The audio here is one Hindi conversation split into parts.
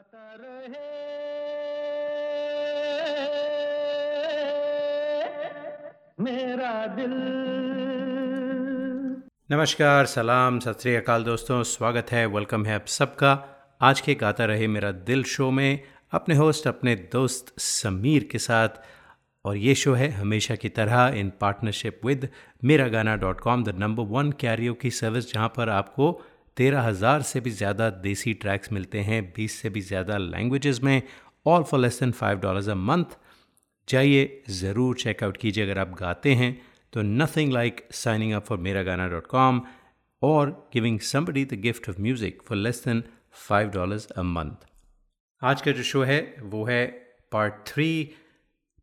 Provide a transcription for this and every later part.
गाता रहे। मेरा दिल। नमस्कार, सलाम, सत अकाल दोस्तों, स्वागत है, वेलकम है आप सबका। आज के गाता रहे मेरा दिल शो में अपने होस्ट, अपने दोस्त समीर के साथ। और ये शो है हमेशा की तरह इन partnership with Mera Gaana dot com the number one karaoke की सर्विस जहाँ पर आपको तेरह हज़ार से भी ज़्यादा देसी ट्रैक्स मिलते हैं, बीस से भी ज़्यादा लैंग्वेजेस में all for less than five dollars a month जाइए, ज़रूर चेकआउट कीजिए अगर आप गाते हैं तो nothing like signing up for Mera Gaana dot com और giving somebody the gift of music for less than five dollars a month आज का जो शो है, वो है पार्ट थ्री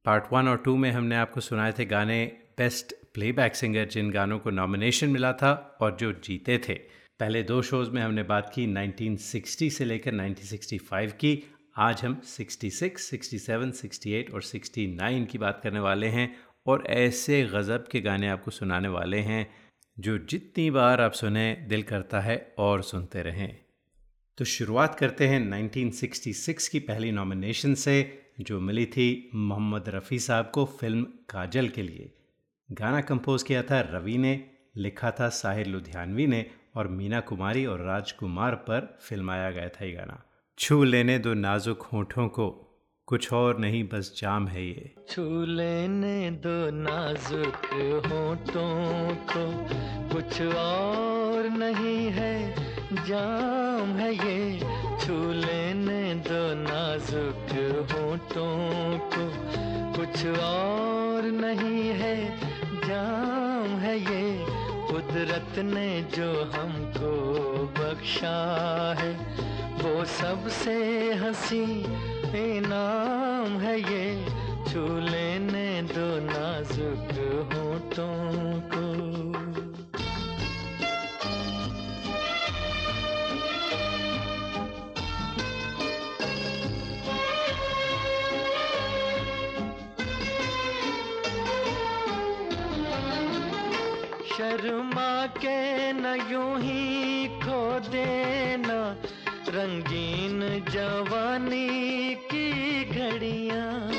पार्ट वन और टू में हमने आपको सुनाए थे गाने बेस्ट प्लेबैक सिंगर जिन गानों को नॉमिनेशन मिला था और जो जीते थे। पहले दो शोज़ में हमने बात की 1960 से लेकर 1965 की। आज हम 66, 67, 68 और 69 की बात करने वाले हैं और ऐसे गज़ब के गाने आपको सुनाने वाले हैं जो जितनी बार आप सुने दिल करता है और सुनते रहें। तो शुरुआत करते हैं 1966 की पहली नॉमिनेशन से जो मिली थी मोहम्मद रफ़ी साहब को फ़िल्म काजल के लिए। गाना कंपोज किया था रवि ने लिखा था साहिर लुधियानवी ने और मीना कुमारी और राजकुमार पर फिल्माया गया था ये गाना। छू लेने दो नाजुक होठों को, कुछ और नहीं, बस जाम है ये। छू लेने दो नाजुक होठों को, कुछ और नहीं है, जाम है ये। छू लेने दो नाजुक होठों को, कुछ और नहीं है, जाम है ये। कुदरत ने जो हमको बख्शा है, वो सबसे हँसी इनाम है ये। छू लेने दो नाजुक होठों को। शर्मा के न यूँ ही खो देना, रंगीन जवानी की घड़ियाँ।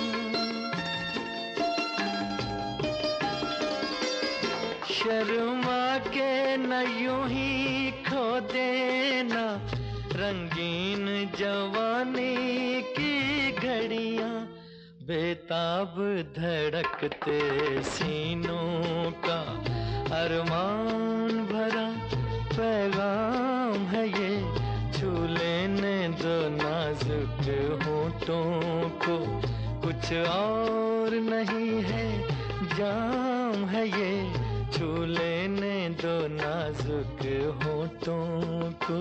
शर्मा के न यूँ ही खो देना, रंगीन जवानी की घड़ियाँ। बेताब धड़कते सीनों का अरमान भरा पैगाम है ये, छू लेने दो नाजुक होठों को। कुछ और नहीं है, जाम है ये, छू लेने दो नाजुक होठों को।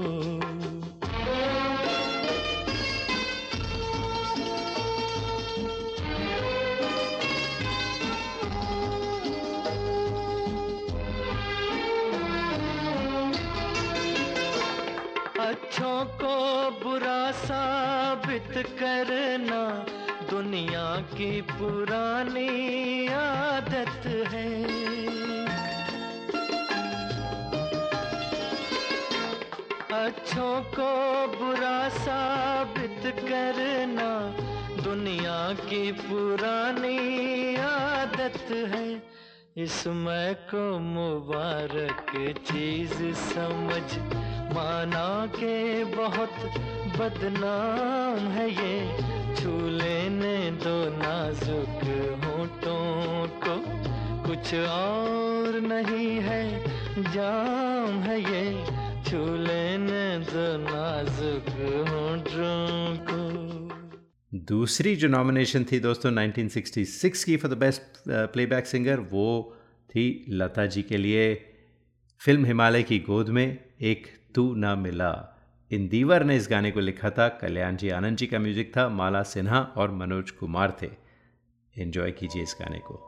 अच्छों को बुरा साबित करना दुनिया की पुरानी आदत है। अच्छों को बुरा साबित करना दुनिया की पुरानी आदत है। इसमें को मुबारक चीज़ समझ माना के बहुत बदनाम है ये। छू लेने दो नाजुक होठों को। कुछ और नहीं है, जाम है ये। छू लेने दो नाजुक होठों को। दूसरी जो नॉमिनेशन थी दोस्तों 1966 की for the best playback singer वो थी लता जी के लिए। फ़िल्म हिमालय की गोद में एक तू ना मिला। इन दीवर ने इस गाने को लिखा था। कल्याण जी आनंद जी का म्यूज़िक था। माला सिन्हा और मनोज कुमार थे। एंजॉय कीजिए इस गाने को।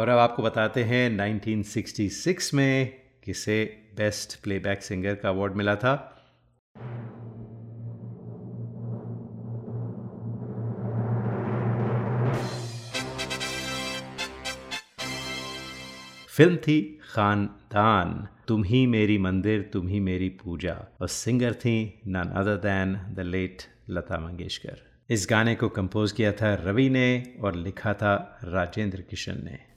और अब आपको बताते हैं 1966 में किसे बेस्ट प्लेबैक सिंगर का अवार्ड मिला था। फ़िल्म थी खानदान, तुम ही मेरी मंदिर, तुम ही मेरी पूजा, और सिंगर थी none other than the late Lata Mangeshkar. इस गाने को कंपोज किया था रवि ने और लिखा था राजेंद्र किशन ने।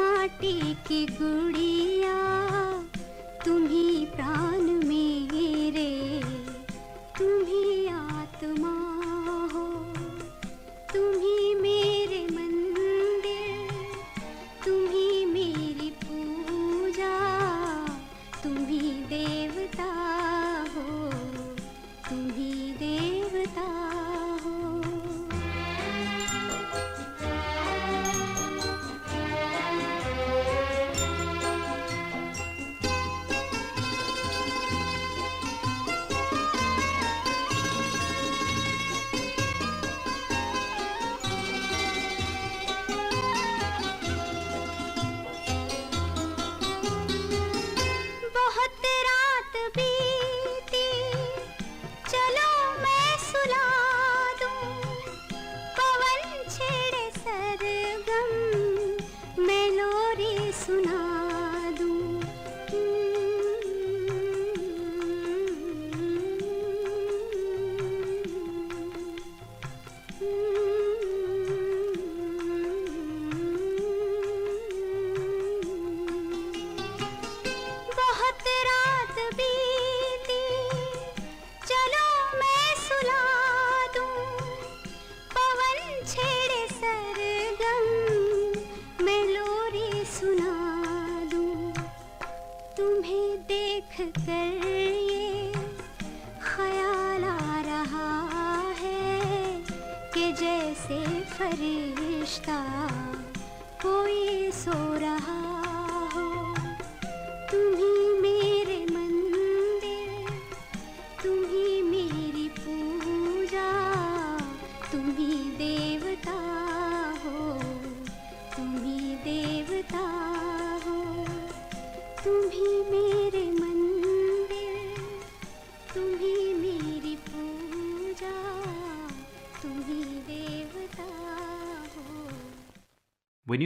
माटी की गुड़िया तुम्ही प्राण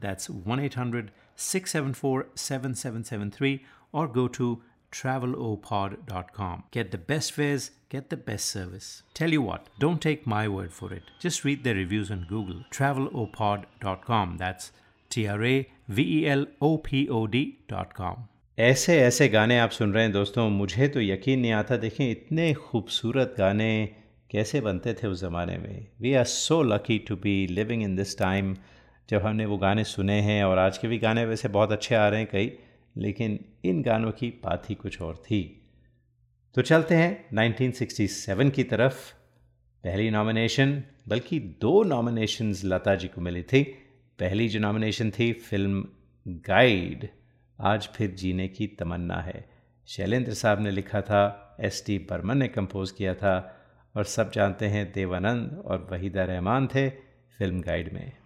that's 1 800 674 7773 or go to travelopod.com. Get the best fares, get the best service. Tell you what, don't take my word for it. Just read the reviews on Google. travelopod.com. That's T R A V E L O P O D.com. ऐसे ऐसे गाने आप सुन रहे हैं दोस्तों मुझे तो यकीन नहीं आता देखें इतने खूबसूरत गाने कैसे बनते थे उस ज़माने में we are so lucky to be living in this time जब हमने वो गाने सुने हैं और आज के भी गाने वैसे बहुत अच्छे आ रहे हैं कई, लेकिन इन गानों की बात ही कुछ और थी। तो चलते हैं 1967 की तरफ़। पहली नॉमिनेशन बल्कि दो नॉमिनेशंस लता जी को मिली थी। पहली जो नॉमिनेशन थी, फ़िल्म गाइड आज फिर जीने की तमन्ना है। शैलेंद्र साहब ने लिखा था एस टी बर्मन ने कंपोज किया था, और सब जानते हैं देवानंद और वहीदा रहमान थे फ़िल्म गाइड में।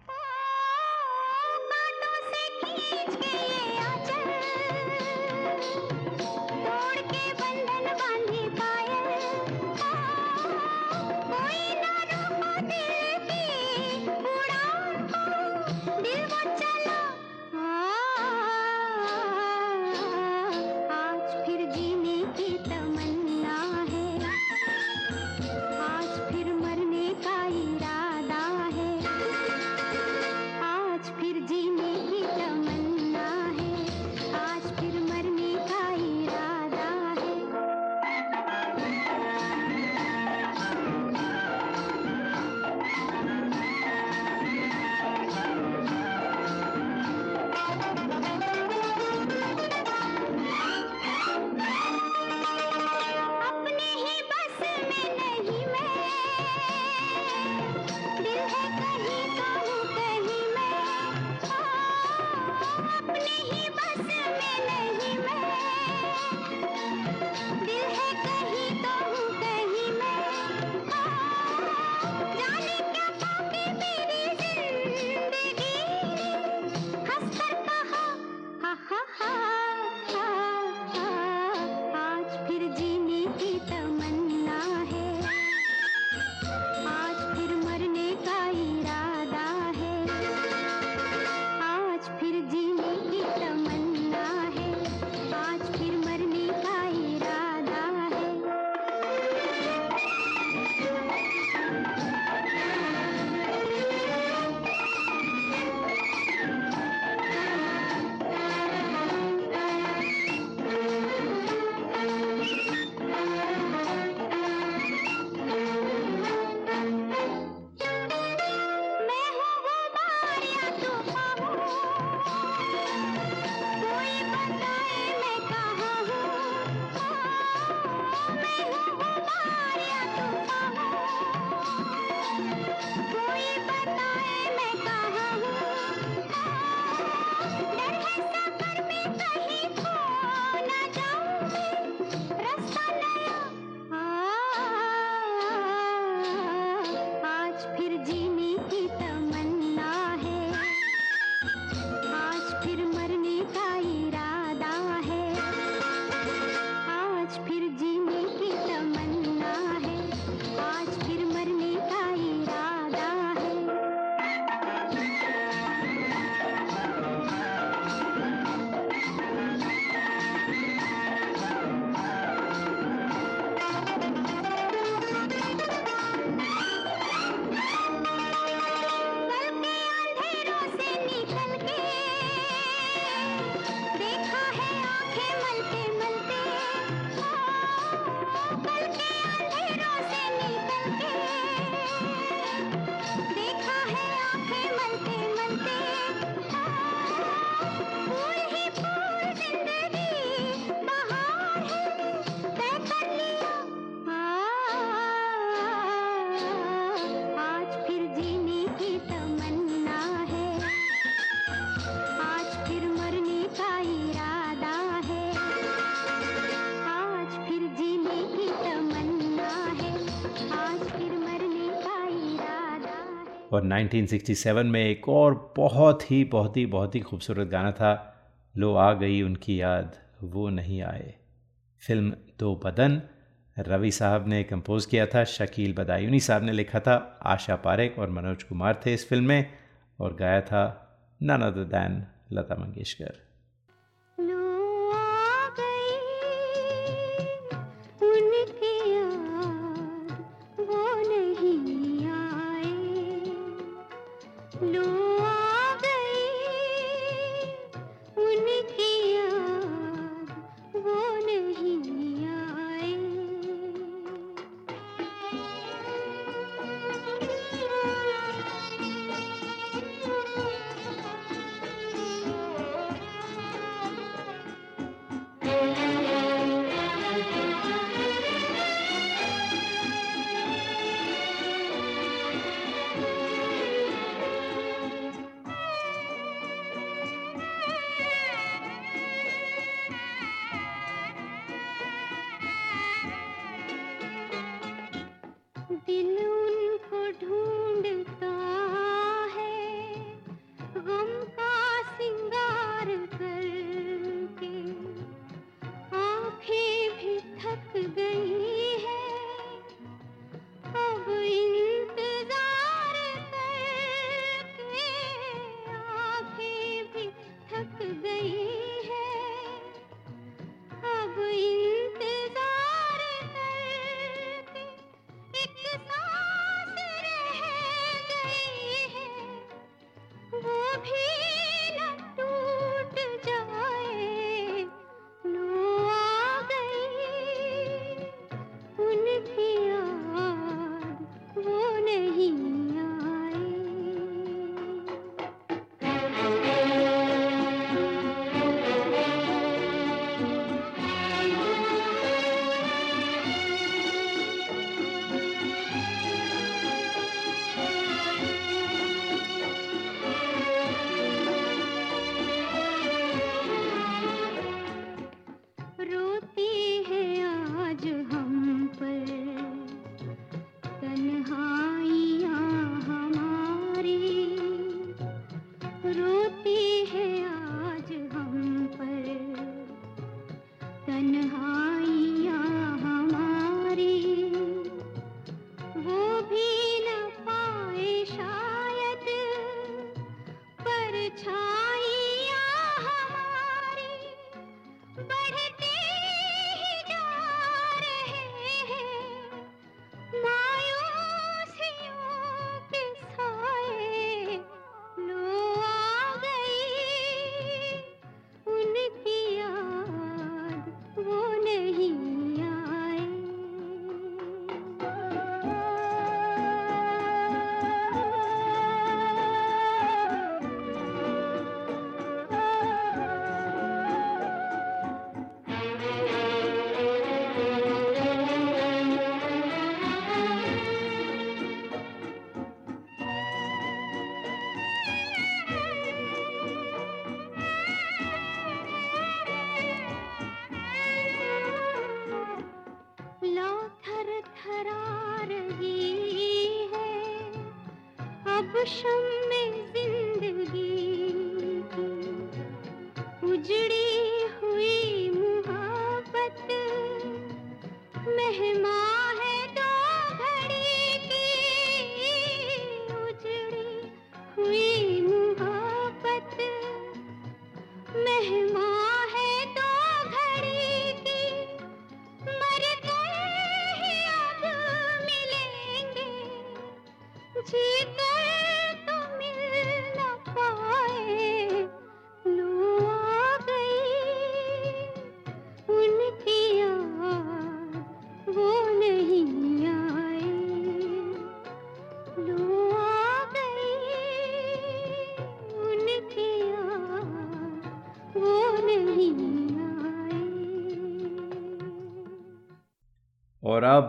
और 1967 में एक और बहुत ही बहुत ही बहुत ही खूबसूरत गाना था, लो आ गई उनकी याद, वो नहीं आए। फ़िल्म दो बदन, रवि साहब ने कंपोज़ किया था, शकील बदायूनी साहब ने लिखा था, आशा पारेख और मनोज कुमार थे इस फ़िल्म में, और गाया था none other than Lata Mangeshkar.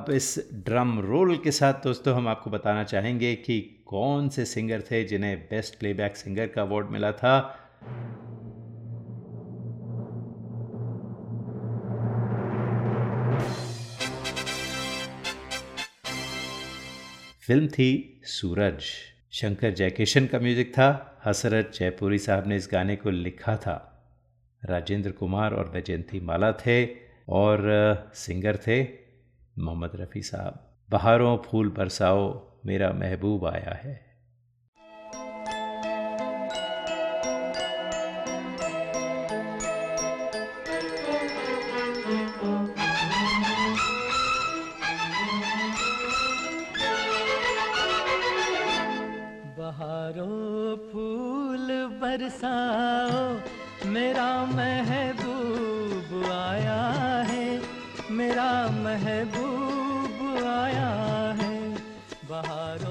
अब इस ड्रम रोल के साथ दोस्तों हम आपको बताना चाहेंगे कि कौन से सिंगर थे जिन्हें बेस्ट प्लेबैक सिंगर का अवार्ड मिला था। फ़िल्म थी सूरज। शंकर जयकिशन का म्यूज़िक था, हसरत जयपुरी साहब ने इस गाने को लिखा था। राजेंद्र कुमार और वैजयंती माला थे और सिंगर थे मोहम्मद रफ़ी साहब, बहारों फूल बरसाओ, मेरा महबूब आया है। बहारों फूल बरसाओ, मेरा महबूब मेरा महबूब आया है। बहारों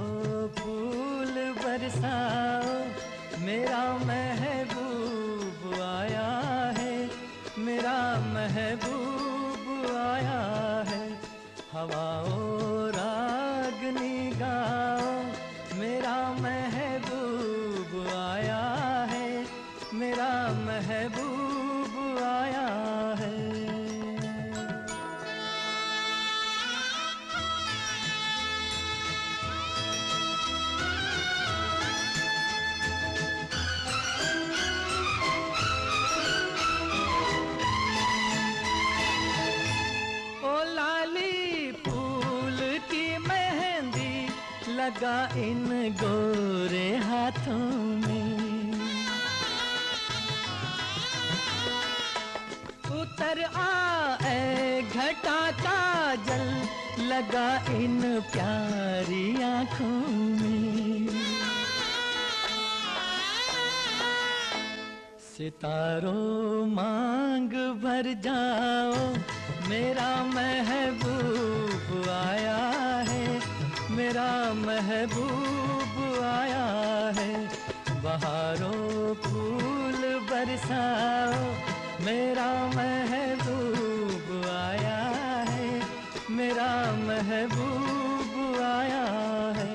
लगा इन प्यारी आँखों में। सितारों मांग भर जाओ, मेरा महबूब आया है, मेरा महबूब आया है। बहारों फूल बरसाओ, मेरा महबूब मेरा महबूब आया है।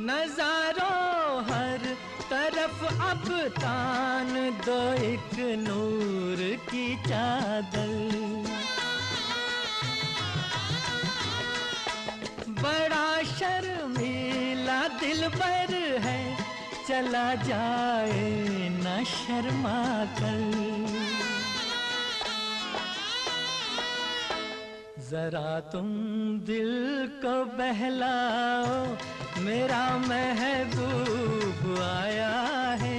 नजारों हर तरफ़ अब तान दो एक नूर की चादर। चला जाए न शर्मा कर जरा तुम दिल को बहलाओ, मेरा महबूब आया है,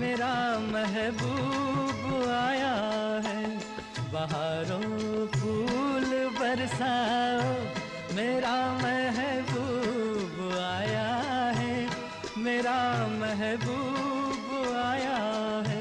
मेरा महबूब आया है। बाहरों फूल बरसाओ, मेरा महबूब महबूब आया है।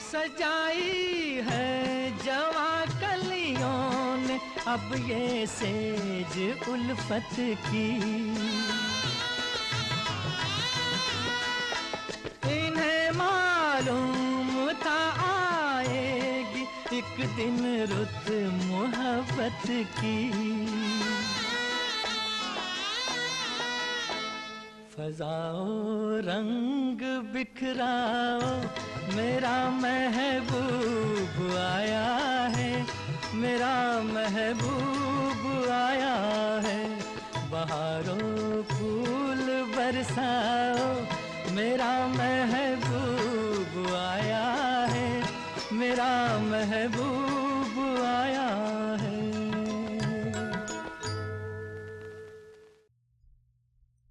सजाई है जवा कलियों ने अब ये सेज उल्फत की। मालूम था आएगी एक दिन रुत मोहब्बत की। फजाओ रंग बिखराओ, मेरा महबूब आया है, मेरा महबूब आया है। बहारों फूल बरसाओ, मेरा महबूब मेरा महबूब आया है।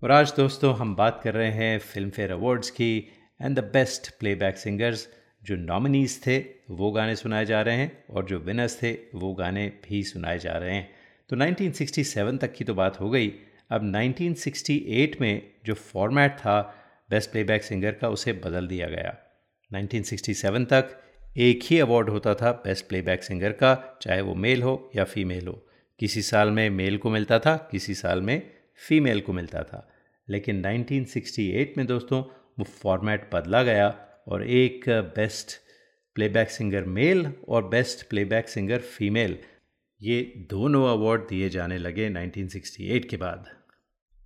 और आज दोस्तों, हम बात कर रहे हैं फ़िल्म फेयर अवार्ड्स की and the best playback singers जो नॉमिनीज थे, वो गाने सुनाए जा रहे हैं और जो विनर्स थे, वो गाने भी सुनाए जा रहे हैं। तो 1967 तक की तो बात हो गई। अब 1968 में जो फॉर्मेट था बेस्ट प्लेबैक सिंगर का, उसे बदल दिया गया। 1967 तक एक ही अवार्ड होता था बेस्ट प्लेबैक सिंगर का, चाहे वो मेल हो या फीमेल हो। किसी साल में मेल को मिलता था, किसी साल में फीमेल को मिलता था। लेकिन 1968 में दोस्तों, वो फॉर्मेट बदला गया और एक बेस्ट प्लेबैक सिंगर मेल और बेस्ट प्लेबैक सिंगर फीमेल ये दोनों अवार्ड दिए जाने लगे 1968 के बाद।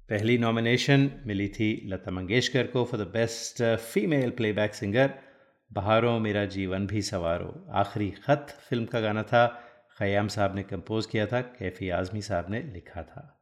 पहली नॉमिनेशन मिली थी लता मंगेशकर को for the best female playback singer बहारों मेरा जीवन भी सवारो आखिरी ख़त फ़िल्म का गाना था, ख़याम साहब ने कंपोज किया था, कैफ़ी आज़मी साहब ने लिखा था।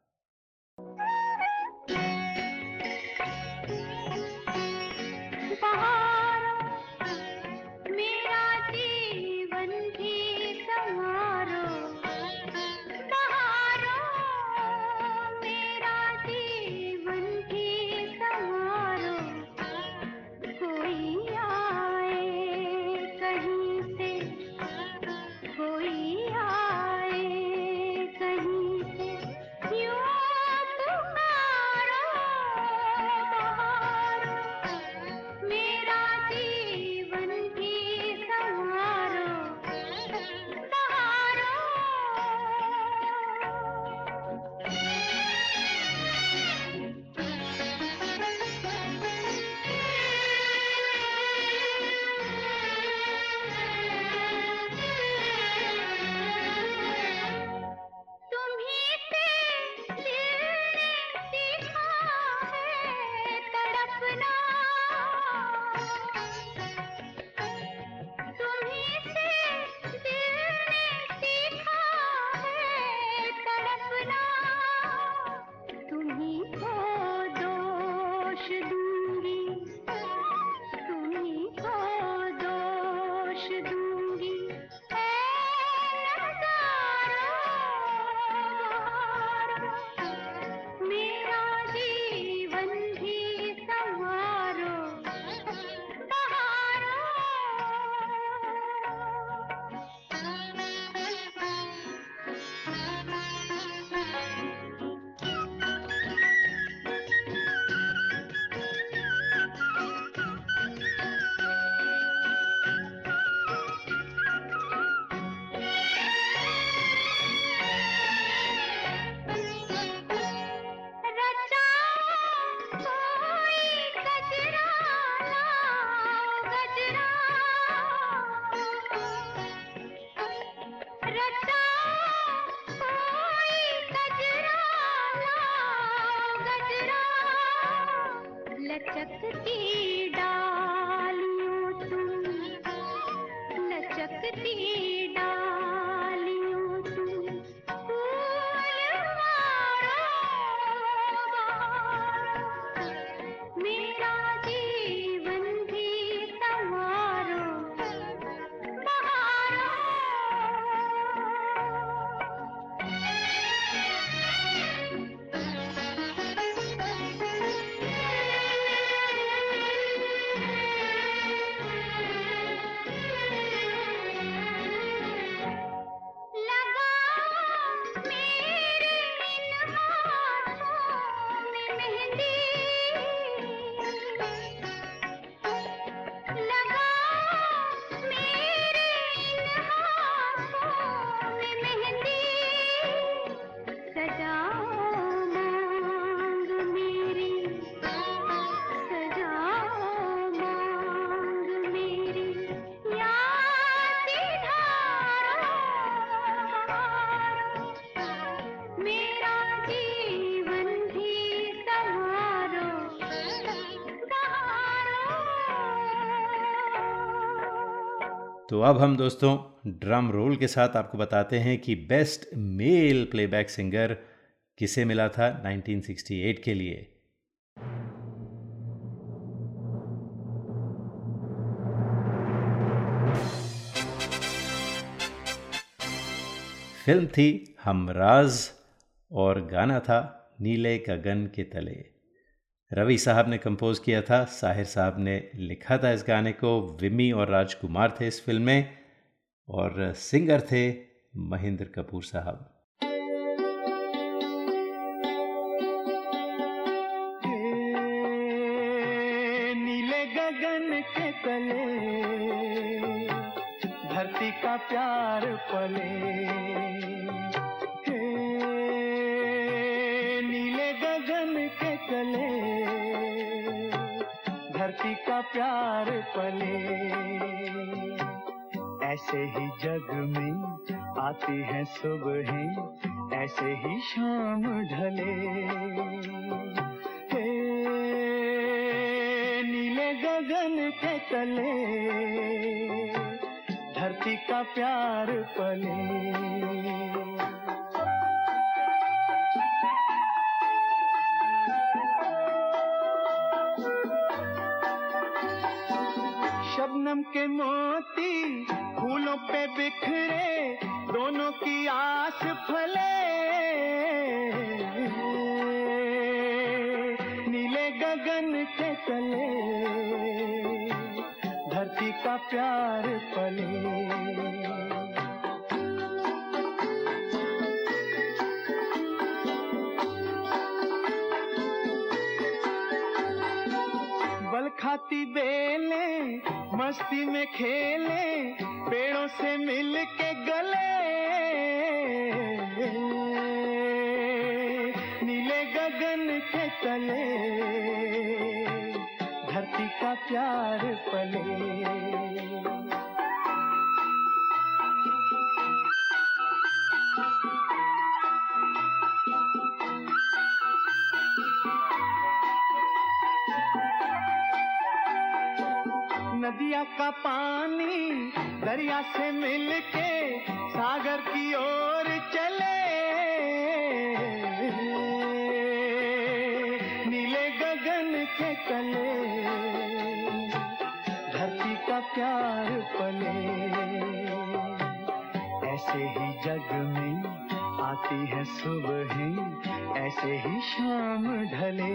तो अब हम दोस्तों ड्रम रोल के साथ आपको बताते हैं कि बेस्ट मेल प्लेबैक सिंगर किसे मिला था 1968 के लिए। फ़िल्म थी हमराज और गाना था नीले गगन के तले। रवि साहब ने कंपोज किया था, साहिर साहब ने लिखा था इस गाने को, विमी और राजकुमार थे इस फ़िल्म में, और सिंगर थे महेंद्र कपूर साहब। धरती का प्यार पले। प्यार पले। ऐसे ही जग में आती है सुबह, ऐसे ही शाम ढले। नीले गगन के तले, धरती का प्यार पले। शबनम के मोती फूलों पे बिखरे, दोनों की आस फले। नीले गगन के तले, धरती का प्यार पले खाती बेले मस्ती में खेले, पेड़ों से मिल के गले। नीले गगन के तले, धरती का प्यार पले। नदिया का पानी दरिया से मिलके सागर की ओर चले। नीले गगन के तले, धरती का प्यार पले। ऐसे ही जग में आती है सुबह, ऐसे ही शाम ढले।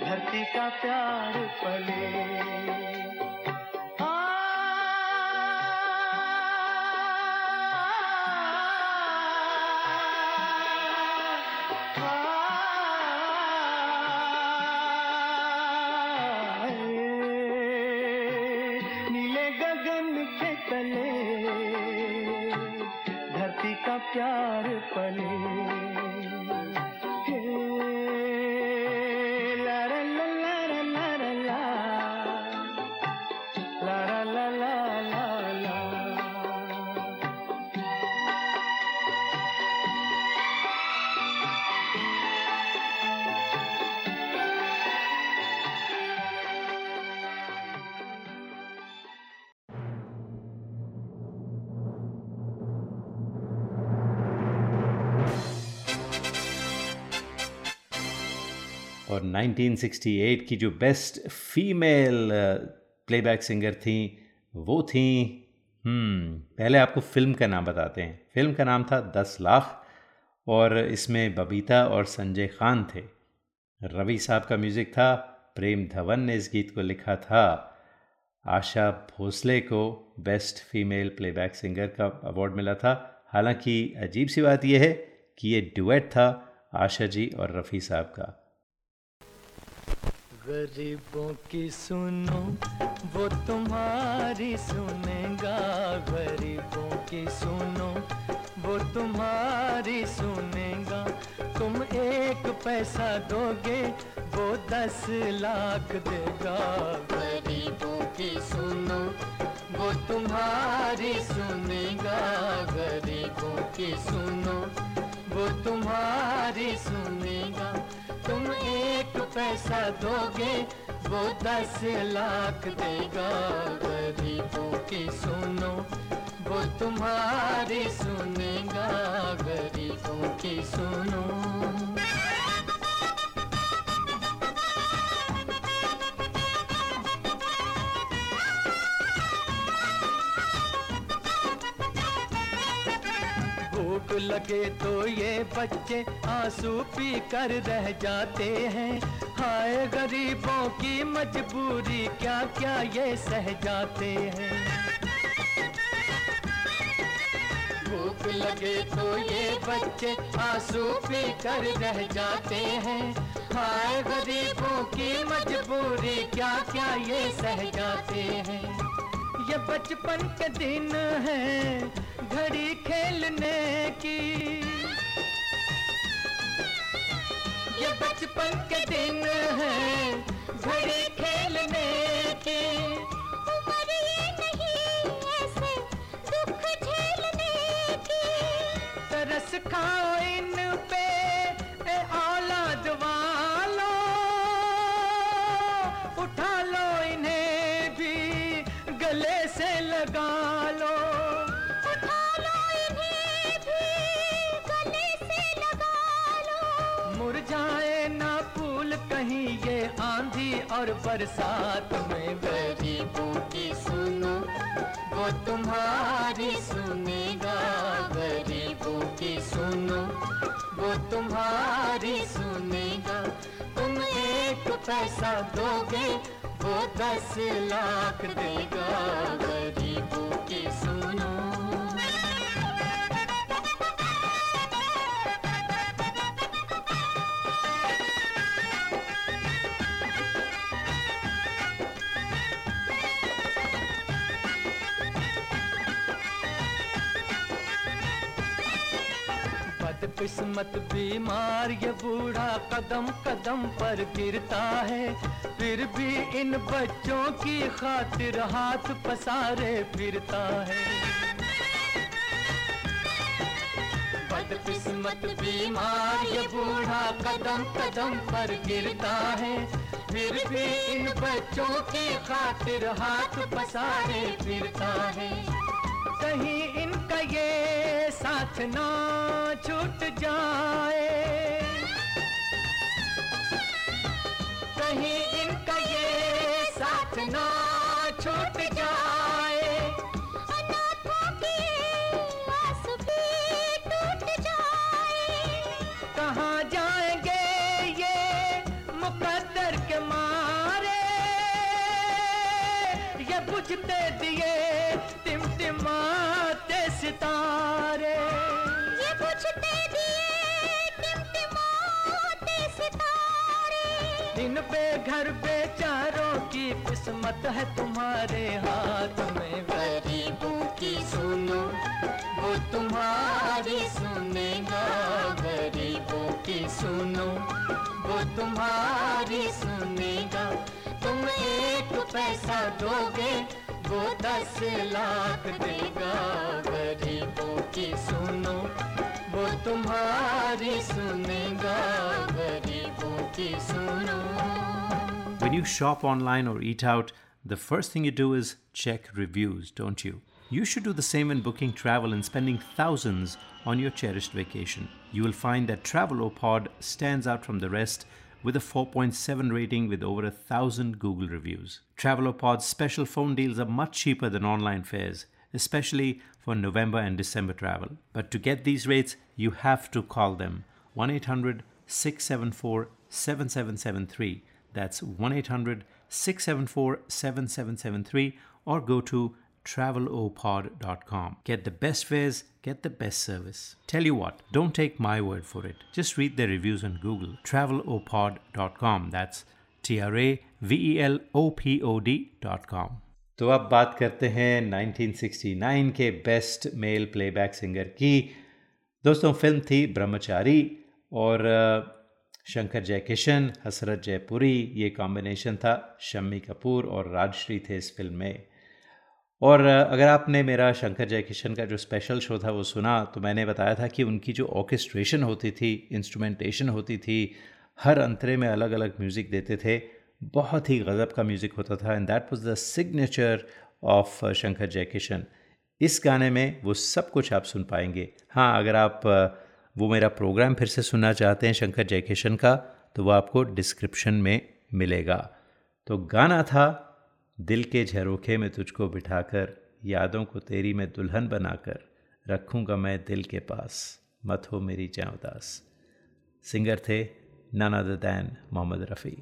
धरती का प्यार पले। प्यार पले। और 1968 की जो बेस्ट फीमेल प्लेबैक सिंगर थी वो थी हम्म, पहले आपको फ़िल्म का नाम बताते हैं। फ़िल्म का नाम था दस लाख और इसमें बबीता और संजय खान थे। रवि साहब का म्यूज़िक था प्रेम धवन ने इस गीत को लिखा था। आशा भोसले को बेस्ट फीमेल प्लेबैक सिंगर का अवार्ड मिला था। हालाँकि अजीब सी बात यह है कि ये डुएट था आशा जी और रफ़ी साहब का। गरीबों की सुनो, वो तुम्हारी सुनेगा। गरीबों की सुनो, वो तुम्हारी सुनेगा। तुम एक पैसा दोगे, वो दस लाख देगा। गरीबों की सुनो, वो तुम्हारी सुनेगा। गरीबों की सुनो, वो तुम्हारी सुनेगा। पैसा दोगे, वो दस लाख देगा। गरीबों की सुनो, वो तुम्हारी सुनेगा। गरीबों की सुनो। लगे तो ये बच्चे आँसू पी कर रह जाते हैं। हाय गरीबों की मजबूरी क्या क्या ये सह जाते हैं? भूख लगे तो ये बच्चे आँसू पी कर रह जाते हैं। हाय गरीबों की मजबूरी क्या क्या ये सह जाते हैं? ये बचपन के दिन है, घड़ी खेलने की। ये बचपन के दिन है घरे खेलने के। उम्र ये नहीं ऐसे दुख झेलने की। तरस खाओ इन पे। और बरसात में गरीबों की सुनो, वो तुम्हारी सुनेगा। गरीबों की सुनो, वो तुम्हारी सुनेगा। तुम एक पैसा दोगे, वो दस लाख देगा। गरीबों की सुनो बदकिस्मत बीमार ये बूढ़ा कदम कदम पर गिरता है। फिर भी इन बच्चों की खातिर हाथ पसारे फिरता है। बदकिस्मत बीमार ये बूढ़ा कदम कदम पर गिरता है। फिर भी इन बच्चों की खातिर हाथ पसारे फिरता है। कहीं इनका ये साथ ना छूट जाए। कहीं इनका ये साथ ना छूट जाए। कहाँ जाएँगे ये मुकद्दर के मारे? ये बुझते दिए टिमटिमाते सितारे। पे, घर बेचारों की किस्मत है तुम्हारे हाथ में। गरीबों की सुनो, वो तुम्हारी सुनेगा। गरीबों की सुनो, वो तुम्हारी सुनेगा। तुम एक पैसा दोगे, वो दस लाख देगा। गरीबों की सुनो तुम्हारी सुनेगा गरीबों की सुनो When you shop online or eat out, the first thing you do is check reviews, don't you? You should do the same when booking travel and spending thousands on your cherished vacation. You will find that Travelopod stands out from the rest with a 4.7 rating with over a thousand Google reviews. Travelopod's special phone deals are much cheaper than online fares, especially for November and December travel. But to get these rates, you have to call them 1 800 674 7773. That's 1 800 674 7773 or go to travelopod.com. Get the best fares, get the best service. Tell you what, don't take my word for it. Just read the reviews on Google. travelopod.com. That's T R A V E L O P O D.com. तो अब बात करते हैं 1969 के बेस्ट मेल प्लेबैक सिंगर की। दोस्तों, फ़िल्म थी ब्रह्मचारी और शंकर जयकिशन, हसरत जयपुरी, ये कॉम्बिनेशन था शम्मी कपूर और राजश्री थे इस फ़िल्म में। और अगर आपने मेरा शंकर जयकिशन का जो स्पेशल शो था वो सुना तो मैंने बताया था कि उनकी जो ऑर्केस्ट्रेशन होती थी इंस्ट्रूमेंटेशन होती थी, हर अंतरे में अलग अलग म्यूज़िक देते थे। बहुत ही गज़ब का म्यूज़िक होता था and that was the signature of Shankar Jaikishan इस गाने में वो सब कुछ आप सुन पाएँगे। हाँ अगर आप वो मेरा प्रोग्राम फिर से सुनना चाहते हैं शंकर जयकिशन का तो वो आपको डिस्क्रिप्शन में मिलेगा। तो गाना था, दिल के झरोखे में तुझको बिठाकर, यादों को तेरी में दुल्हन बनाकर, रखूँगा मैं दिल के पास, मत हो मेरी जय उदास। सिंगर थे नन दैन मोहम्मद रफ़ी।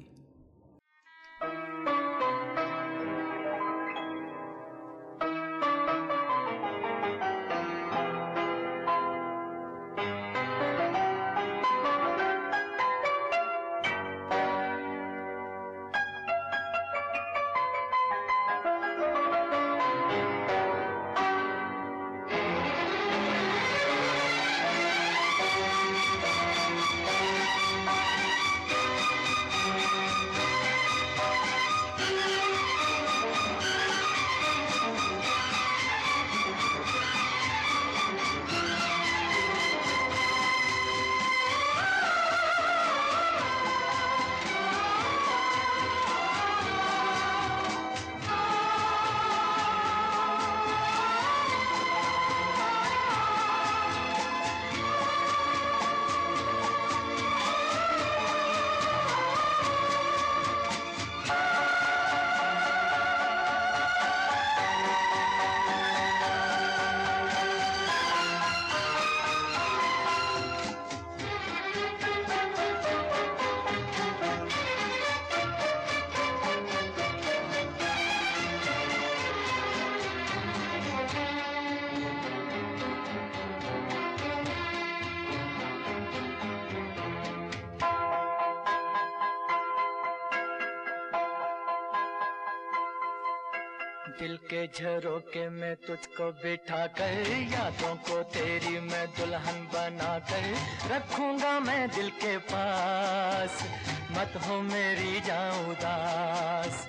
दिल के झरोके में तुझको बिठा कर, यादों को तेरी मैं दुल्हन बना कर रखूँगा मैं दिल के पास। मत हो मेरी जाऊँ उदास।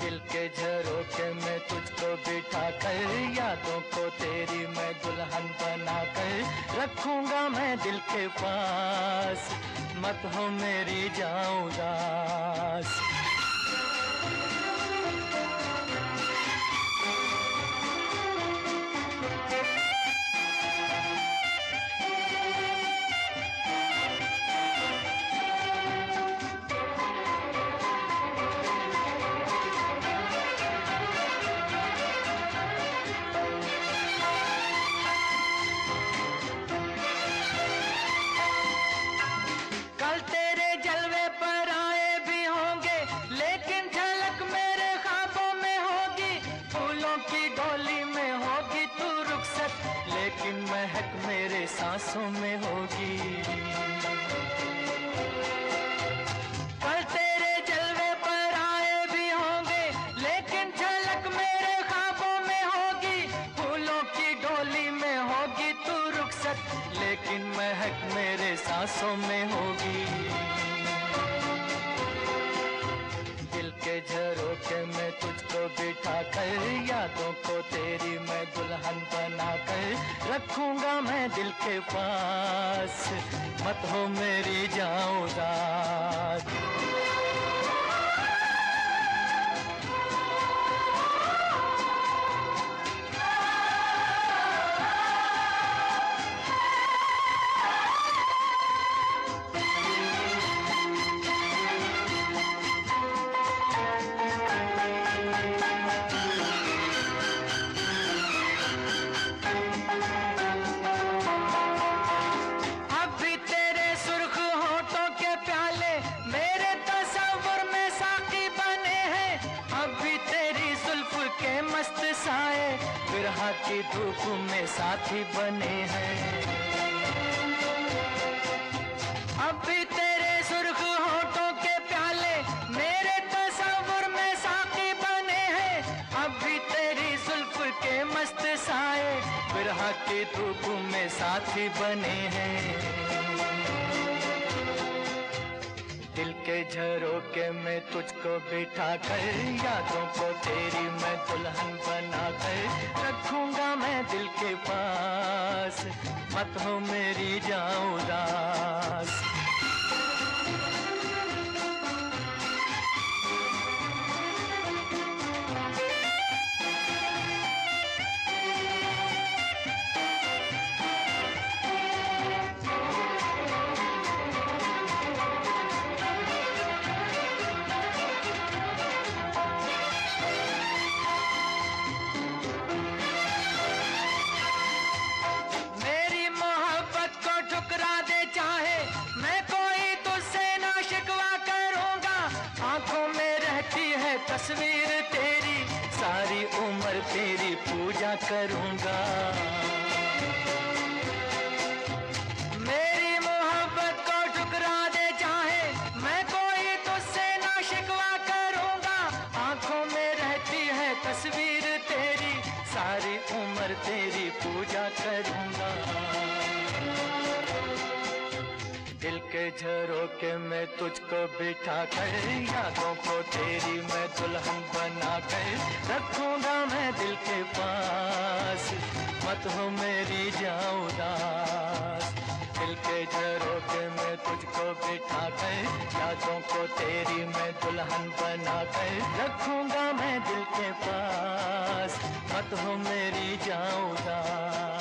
दिल के झरोके में तुझको बिठा कर, यादों को तेरी मैं दुल्हन बना कर रखूँगा मैं दिल के पास। मत हो मेरी जाऊँ उदास। सांसों में होगी। तेरे जलवे आए भी होंगे, लेकिन झलक मेरे में होगी। फूलों की डोली में होगी तू लेकिन महक मेरे सांसों में होगी। बिठा कर यादों को तेरी मैं दुल्हन बना कर रखूँगा मैं दिल के पास। मत हो मेरी जाऊँगा बने हैं। दिल के झरोके में तुझको बिठा कर यादों को तेरी मैं दुल्हन बना कर रखूँगा मैं दिल के पास। मत हो मेरी जाऊँ तेरी पूजा करूँगा। दिल के मैं तुझको बिठा कर, यादों को तेरी मैं दुल्हन बना कर रखूँगा मैं दिल के पास। मत हो मेरी उदास। दिल के झरोके मैं तुझको बिठा कर, यादों को तेरी मैं दुल्हन बना कर रखूँगा मैं दिल के पास। मत हो मेरी उदास।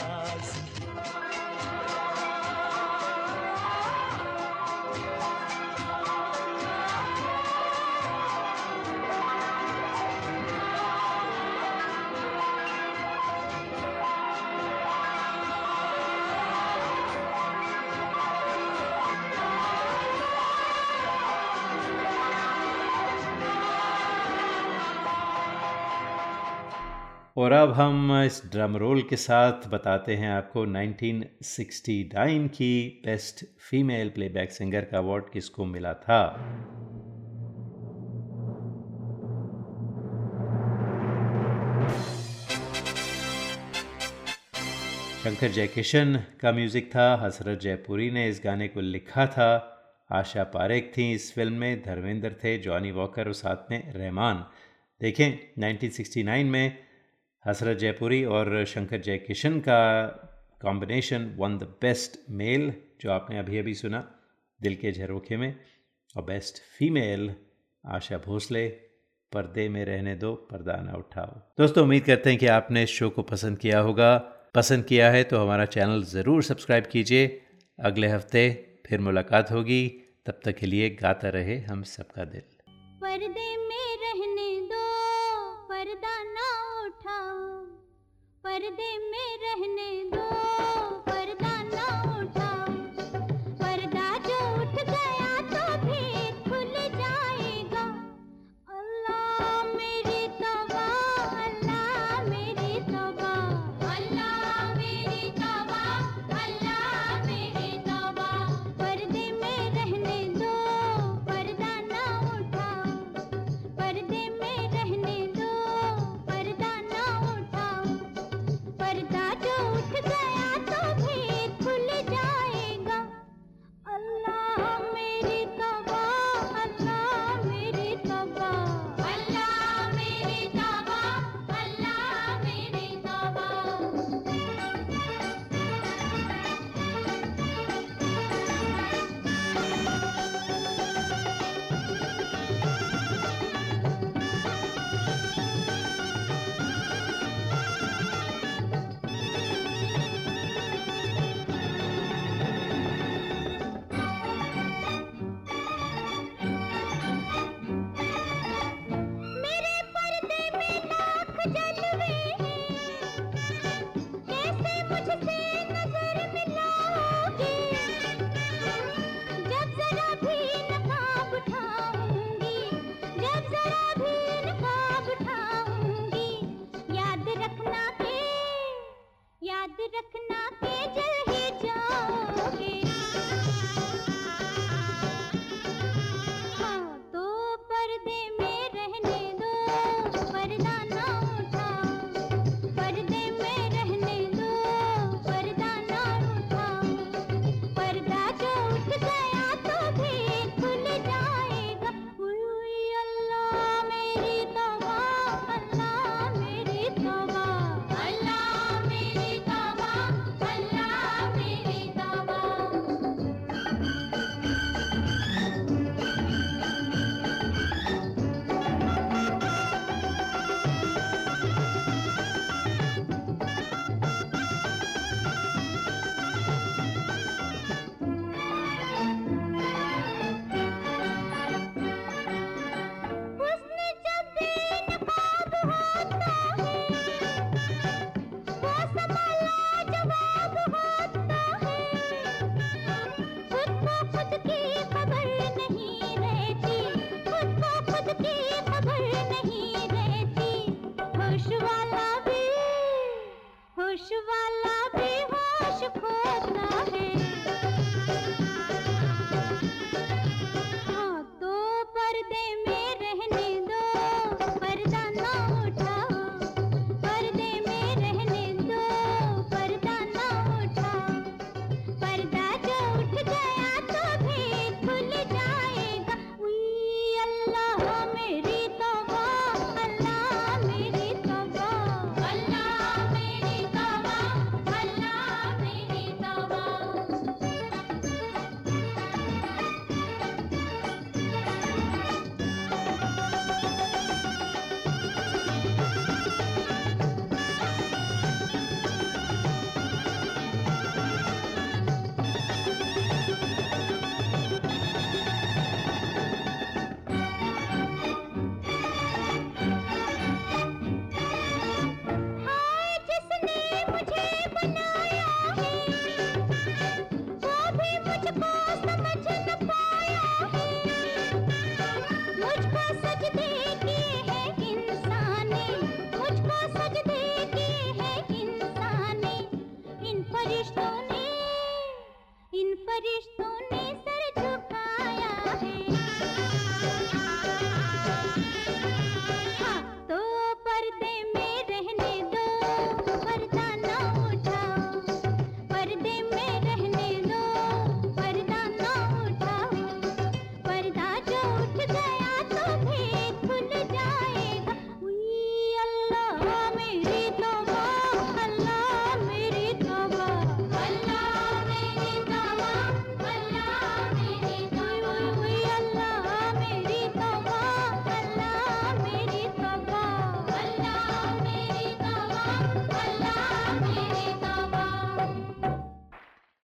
और अब हम इस ड्रम रोल के साथ बताते हैं आपको 1969 की बेस्ट फीमेल प्लेबैक सिंगर का अवार्ड किसको मिला था। शंकर जयकिशन का म्यूज़िक था, हसरत जयपुरी ने इस गाने को लिखा था। आशा पारेख थी इस फ़िल्म में, धर्मेंद्र थे, जॉनी वॉकर और साथ में रहमान। देखें 1969 में हसरत जयपुरी और शंकर जय किशन का combination one the best male जो आपने अभी अभी सुना, दिल के झरोखे में, और बेस्ट फीमेल आशा भोसले, पर्दे में रहने दो, पर्दा ना उठाओ। दोस्तों, उम्मीद करते हैं कि आपने इस शो को पसंद किया होगा। पसंद किया है तो हमारा चैनल ज़रूर सब्सक्राइब कीजिए। अगले हफ़्ते फिर मुलाकात होगी। तब तक के लिए गाता रहे हम सबका दिल। पर्दे में रहने दो, पर्दा ना उठाओ पर्दे में रहने दो।